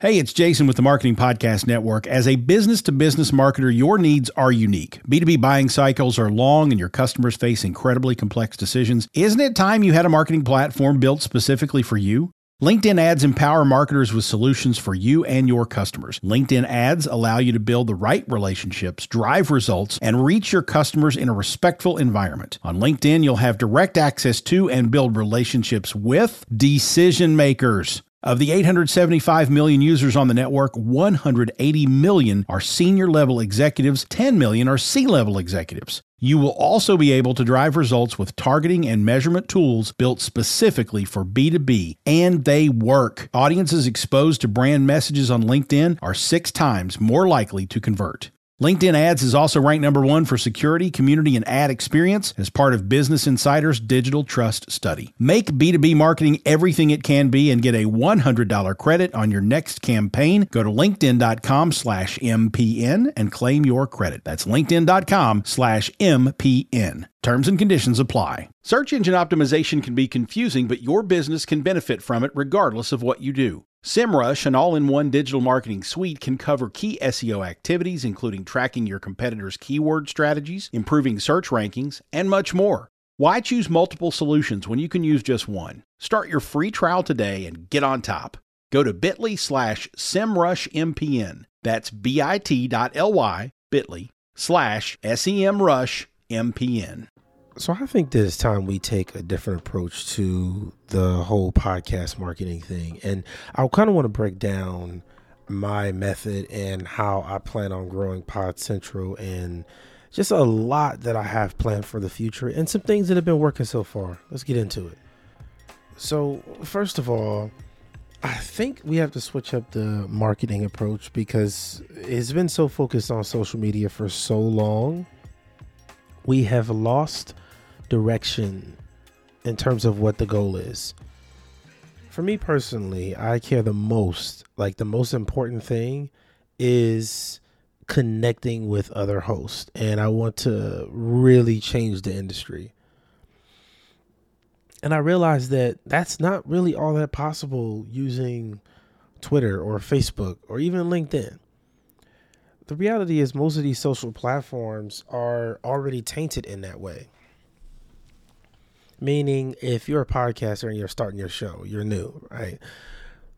Hey, it's Jason with the Marketing Podcast Network. As a business to business marketer, your needs are unique. B2B buying cycles are long and your customers face incredibly complex decisions. Isn't it time you had a marketing platform built specifically for you? LinkedIn ads empower marketers with solutions for you and your customers. LinkedIn ads allow you to build the right relationships, drive results, and reach your customers in a respectful environment. On LinkedIn, you'll have direct access to and build relationships with decision makers. Of the 875 million users on the network, 180 million are senior level executives, 10 million are C level executives. You will also be able to drive results with targeting and measurement tools built specifically for B2B, and they work. Audiences exposed to brand messages on LinkedIn are six times more likely to convert. LinkedIn Ads is also ranked number one for security, community, and ad experience as part of Business Insider's Digital Trust Study. Make B2B marketing everything it can be and get a $100 credit on your next campaign. Go to linkedin.com slash MPN and claim your credit. That's linkedin.com slash MPN. Terms and conditions apply. Search engine optimization can be confusing, but your business can benefit from it regardless of what you do. SEMrush, an all in one digital marketing suite, can cover key SEO activities, including tracking your competitors' keyword strategies, improving search rankings, and much more. Why choose multiple solutions when you can use just one? Start your free trial today and get on top. Go to bit.ly slash SEMrushMPN. That's bit.ly, bit.ly slash SEMrushMPN. So I think that it's time we take a different approach to the whole podcast marketing thing. And I kind of want to break down my method and how I plan on growing Pod Central and just a lot that I have planned for the future and some things that have been working so far. Let's get into it. So, first of all, I think we have to switch up the marketing approach because it's been so focused on social media for so long. We have lost direction in terms of what the goal is. For me personally, I care the most, like the most important thing is connecting with other hosts. And I want to really change the industry. And I realized that that's not really all that possible using Twitter or Facebook or even LinkedIn. The reality is, most of these social platforms are already tainted in that way. Meaning, if you're a podcaster and you're starting your show, you're new, right?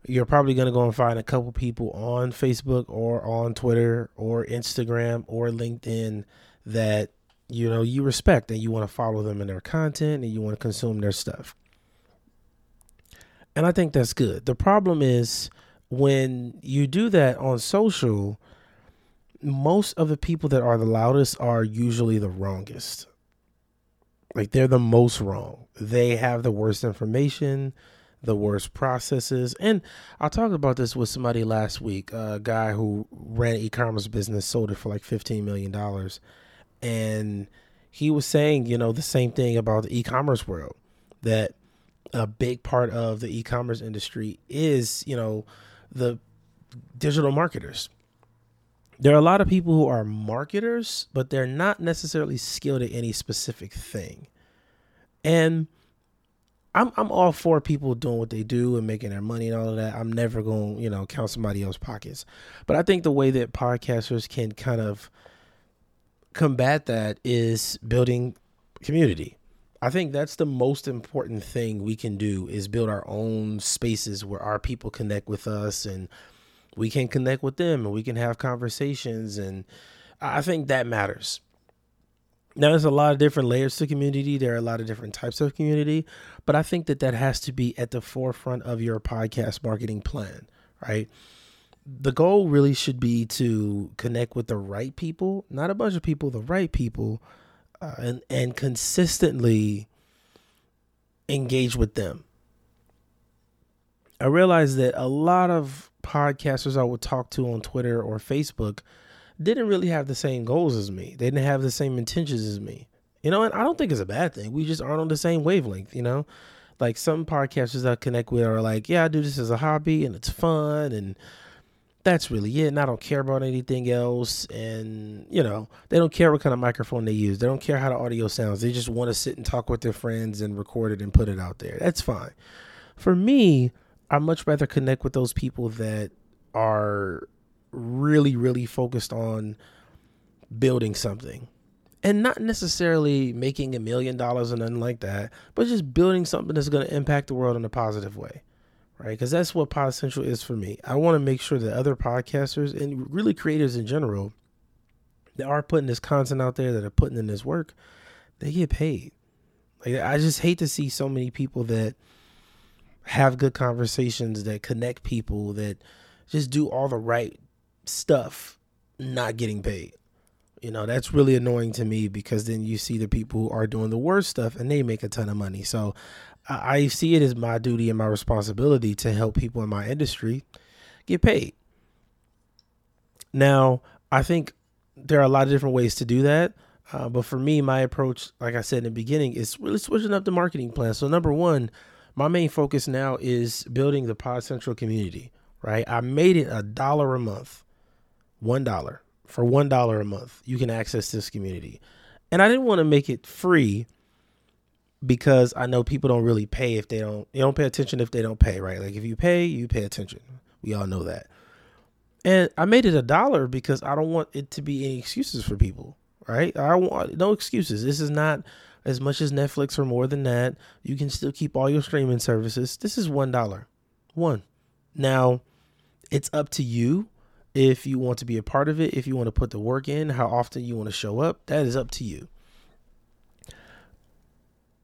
You're probably going to go and find a couple people on Facebook or on Twitter or Instagram or LinkedIn that you know you respect and you want to follow them in their content and you want to consume their stuff. And I think that's good. The problem is when you do that on social, most of the people that are the loudest are usually the wrongest. Like they're the most wrong. They have the worst information, the worst processes. And I talked about this with somebody last week, a guy who ran an e-commerce business, sold it for like $15 million. And he was saying, you know, the same thing about the e-commerce world, that a big part of the e-commerce industry is, you know, the digital marketers there are a lot of people who are marketers, but they're not necessarily skilled at any specific thing. And I'm I'm all for people doing what they do and making their money and all of that. I'm never going, to, you know, count somebody else's pockets. But I think the way that podcasters can kind of combat that is building community. I think that's the most important thing we can do is build our own spaces where our people connect with us and we can connect with them and we can have conversations and I think that matters. Now, there's a lot of different layers to community. There are a lot of different types of community, but I think that that has to be at the forefront of your podcast marketing plan, right? The goal really should be to connect with the right people, not a bunch of people, the right people, uh, and and consistently engage with them. I realize that a lot of podcasters I would talk to on Twitter or Facebook didn't really have the same goals as me. They didn't have the same intentions as me. You know, and I don't think it's a bad thing. We just aren't on the same wavelength, you know? Like some podcasters I connect with are like, yeah, I do this as a hobby and it's fun and that's really it. And I don't care about anything else. And, you know, they don't care what kind of microphone they use. They don't care how the audio sounds. They just want to sit and talk with their friends and record it and put it out there. That's fine. For me, I much rather connect with those people that are really, really focused on building something and not necessarily making a million dollars or nothing like that, but just building something that's going to impact the world in a positive way, right? Because that's what Pod Central is for me. I want to make sure that other podcasters and really creators in general that are putting this content out there, that are putting in this work, they get paid. Like I just hate to see so many people that have good conversations, that connect people, that just do all the right stuff, not getting paid. You know, that's really annoying to me because then you see the people who are doing the worst stuff and they make a ton of money. So I see it as my duty and my responsibility to help people in my industry get paid. Now, I think there are a lot of different ways to do that. Uh, but for me, my approach, like I said in the beginning, is really switching up the marketing plan. So, number one, my main focus now is building the Pod Central community, right? I made it a dollar a month, one dollar for one dollar a month, you can access this community. And I didn't want to make it free because I know people don't really pay if they don't they don't pay attention if they don't pay, right? Like if you pay, you pay attention. We all know that. And I made it a dollar because I don't want it to be any excuses for people, right? I want no excuses. This is not as much as Netflix or more than that. You can still keep all your streaming services. This is one dollar. One. Now, it's up to you if you want to be a part of it, if you want to put the work in, how often you want to show up, that is up to you.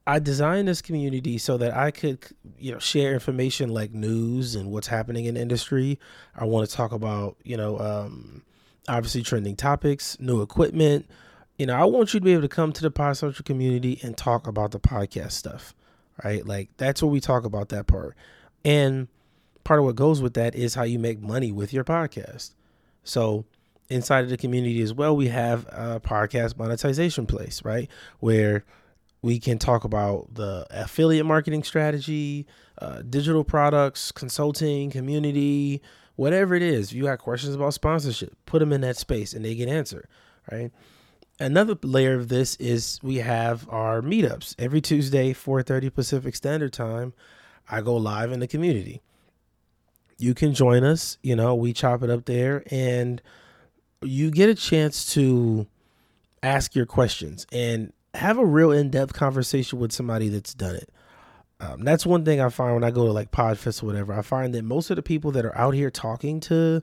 I designed this community so that I could, you know, share information like news and what's happening in industry. I want to talk about, you know, um, obviously trending topics, new equipment. You know, I want you to be able to come to the Pod community and talk about the podcast stuff, right? Like that's where we talk about that part. And part of what goes with that is how you make money with your podcast. So inside of the community as well, we have a podcast monetization place, right? Where we can talk about the affiliate marketing strategy, uh, digital products, consulting, community, whatever it is. If you got questions about sponsorship, put them in that space and they get answered, right? Another layer of this is we have our meetups every Tuesday, 4:30 Pacific Standard Time. I go live in the community you can join us. You know, we chop it up there and you get a chance to ask your questions and have a real in depth conversation with somebody that's done it. Um, that's one thing I find when I go to like Podfest or whatever. I find that most of the people that are out here talking to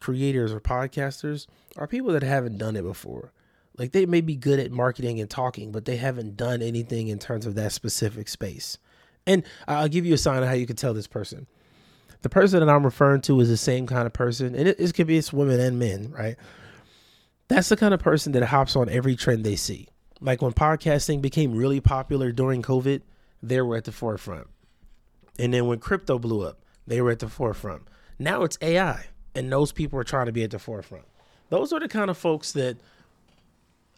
creators or podcasters are people that haven't done it before. Like they may be good at marketing and talking, but they haven't done anything in terms of that specific space. And I'll give you a sign of how you can tell this person the person that I'm referring to is the same kind of person, and it, it could be it's women and men, right? That's the kind of person that hops on every trend they see. Like when podcasting became really popular during COVID, they were at the forefront. And then when crypto blew up, they were at the forefront. Now it's AI, and those people are trying to be at the forefront. Those are the kind of folks that,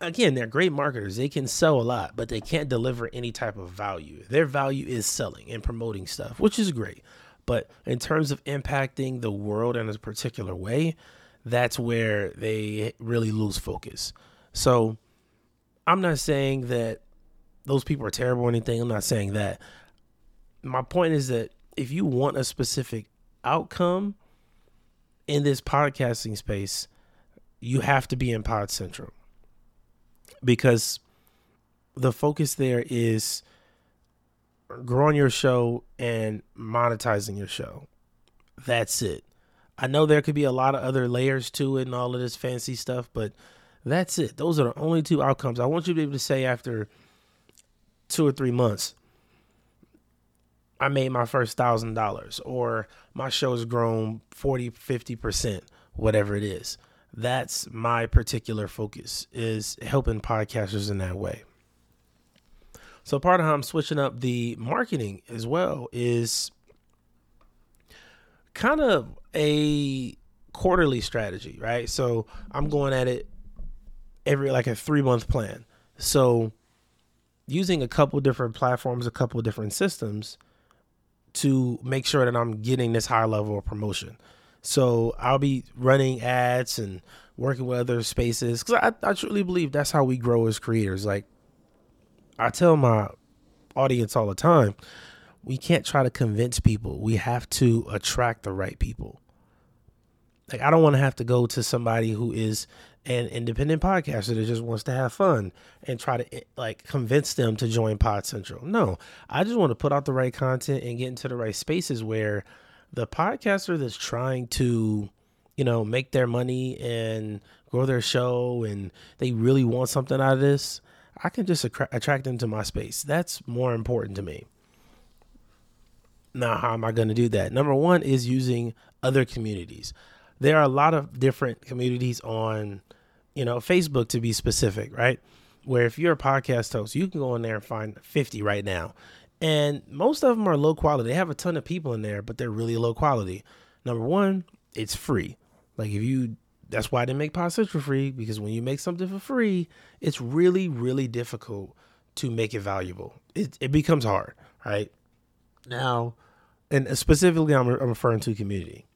again, they're great marketers. They can sell a lot, but they can't deliver any type of value. Their value is selling and promoting stuff, which is great. But in terms of impacting the world in a particular way, that's where they really lose focus. So I'm not saying that those people are terrible or anything. I'm not saying that. My point is that if you want a specific outcome in this podcasting space, you have to be in Pod Central because the focus there is growing your show and monetizing your show. That's it. I know there could be a lot of other layers to it and all of this fancy stuff, but that's it. Those are the only two outcomes. I want you to be able to say after two or three months, I made my first thousand dollars, or my show has grown 40, 50%, whatever it is. That's my particular focus is helping podcasters in that way. So part of how I'm switching up the marketing as well is kind of a quarterly strategy, right? So I'm going at it every like a three month plan. So using a couple different platforms, a couple different systems to make sure that I'm getting this high level of promotion. So I'll be running ads and working with other spaces because I, I truly believe that's how we grow as creators. Like I tell my audience all the time, we can't try to convince people. We have to attract the right people. Like I don't want to have to go to somebody who is an independent podcaster that just wants to have fun and try to eh, like convince them to join Pod Central. No, I just want to put out the right content and get into the right spaces where the podcaster that's trying to, you know, make their money and grow their show and they really want something out of this, I can just attract them to my space. That's more important to me. Now, how am I going to do that? Number one is using other communities. There are a lot of different communities on, you know, Facebook to be specific, right? Where if you're a podcast host, you can go in there and find 50 right now. And most of them are low quality. They have a ton of people in there, but they're really low quality. Number one, it's free. Like if you that's why I didn't make Pod Central free because when you make something for free, it's really, really difficult to make it valuable. It, it becomes hard, right? Now, and specifically, I'm, I'm referring to community.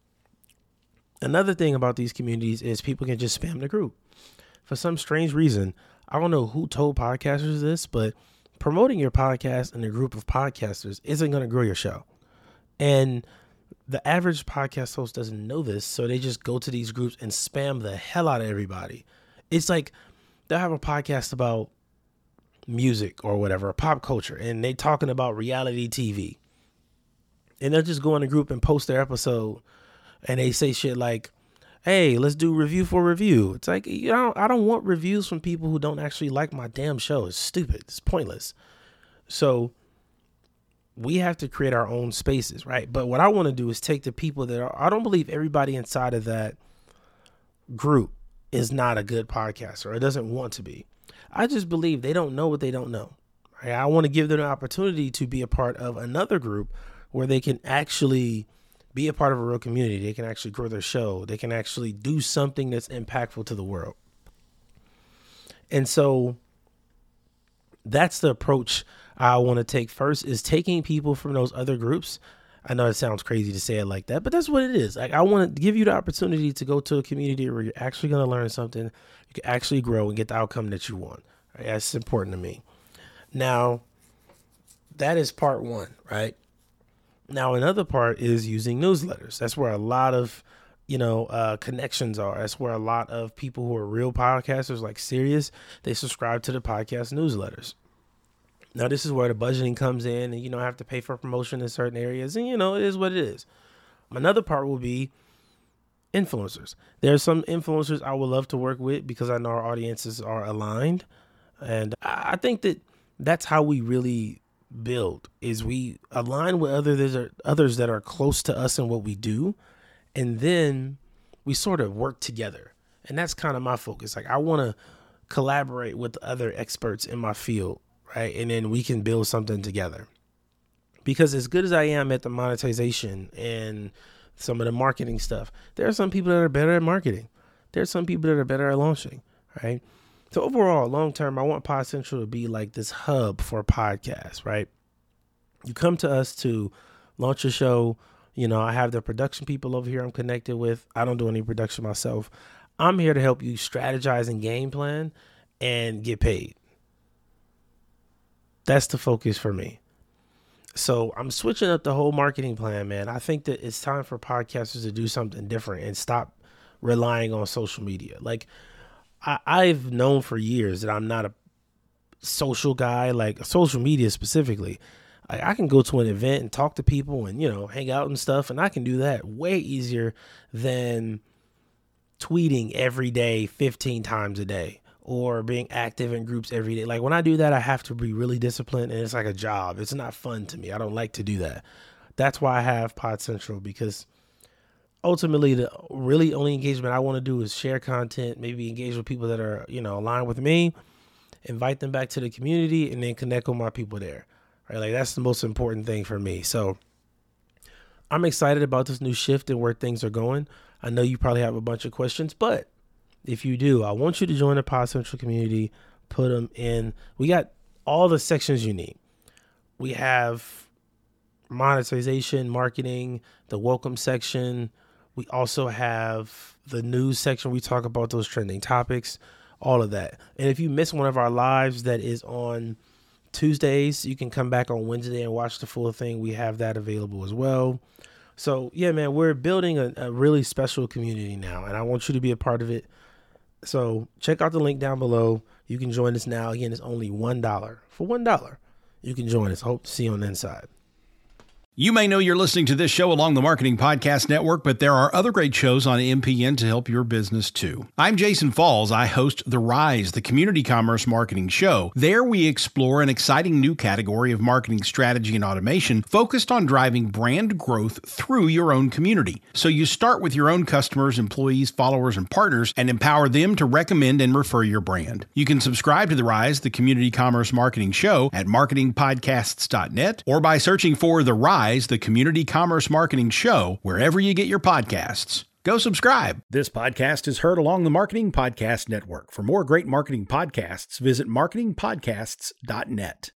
Another thing about these communities is people can just spam the group. For some strange reason, I don't know who told podcasters this, but promoting your podcast in a group of podcasters isn't going to grow your show. And the average podcast host doesn't know this, so they just go to these groups and spam the hell out of everybody. It's like they'll have a podcast about music or whatever, pop culture, and they talking about reality TV. And they'll just go in a group and post their episode and they say shit like, Hey, let's do review for review. It's like you know, I don't want reviews from people who don't actually like my damn show. It's stupid. It's pointless. So we have to create our own spaces, right? But what I want to do is take the people that are, I don't believe everybody inside of that group is not a good podcaster or doesn't want to be. I just believe they don't know what they don't know. Right? I want to give them an opportunity to be a part of another group where they can actually be a part of a real community. They can actually grow their show. They can actually do something that's impactful to the world. And so that's the approach I want to take first is taking people from those other groups. I know it sounds crazy to say it like that, but that's what it is. Like I want to give you the opportunity to go to a community where you're actually going to learn something, you can actually grow and get the outcome that you want. Right? That's important to me. Now, that is part one, right? Now, another part is using newsletters. That's where a lot of you know uh, connections are. That's where a lot of people who are real podcasters, like serious, they subscribe to the podcast newsletters. Now this is where the budgeting comes in, and you don't have to pay for promotion in certain areas, and you know it is what it is. Another part will be influencers. There are some influencers I would love to work with because I know our audiences are aligned, and I think that that's how we really build is we align with others others that are close to us and what we do, and then we sort of work together. And that's kind of my focus. Like I want to collaborate with other experts in my field right? And then we can build something together. Because as good as I am at the monetization and some of the marketing stuff, there are some people that are better at marketing. There are some people that are better at launching, right? So overall, long term, I want Pod Central to be like this hub for podcasts, right? You come to us to launch a show. You know, I have the production people over here I'm connected with. I don't do any production myself. I'm here to help you strategize and game plan and get paid. That's the focus for me. So I'm switching up the whole marketing plan, man. I think that it's time for podcasters to do something different and stop relying on social media. Like I, I've known for years that I'm not a social guy, like social media specifically. I, I can go to an event and talk to people and you know hang out and stuff, and I can do that way easier than tweeting every day, 15 times a day or being active in groups every day. Like when I do that, I have to be really disciplined and it's like a job. It's not fun to me. I don't like to do that. That's why I have Pod Central because ultimately the really only engagement I want to do is share content, maybe engage with people that are, you know, aligned with me, invite them back to the community and then connect with my people there. Right? Like that's the most important thing for me. So I'm excited about this new shift and where things are going. I know you probably have a bunch of questions, but if you do, I want you to join the Pod Central community. Put them in. We got all the sections you need. We have monetization, marketing, the welcome section. We also have the news section. We talk about those trending topics, all of that. And if you miss one of our lives that is on Tuesdays, you can come back on Wednesday and watch the full thing. We have that available as well. So yeah, man, we're building a, a really special community now, and I want you to be a part of it. So check out the link down below. You can join us now. Again, it's only one dollar. For one dollar, you can join us. Hope to see you on the inside. You may know you're listening to this show along the Marketing Podcast Network, but there are other great shows on MPN to help your business too. I'm Jason Falls. I host The Rise, the community commerce marketing show. There we explore an exciting new category of marketing strategy and automation focused on driving brand growth through your own community. So you start with your own customers, employees, followers, and partners and empower them to recommend and refer your brand. You can subscribe to The Rise, the community commerce marketing show at marketingpodcasts.net or by searching for The Rise the Community Commerce Marketing Show, wherever you get your podcasts. Go subscribe. This podcast is heard along the Marketing Podcast Network. For more great marketing podcasts, visit marketingpodcasts.net.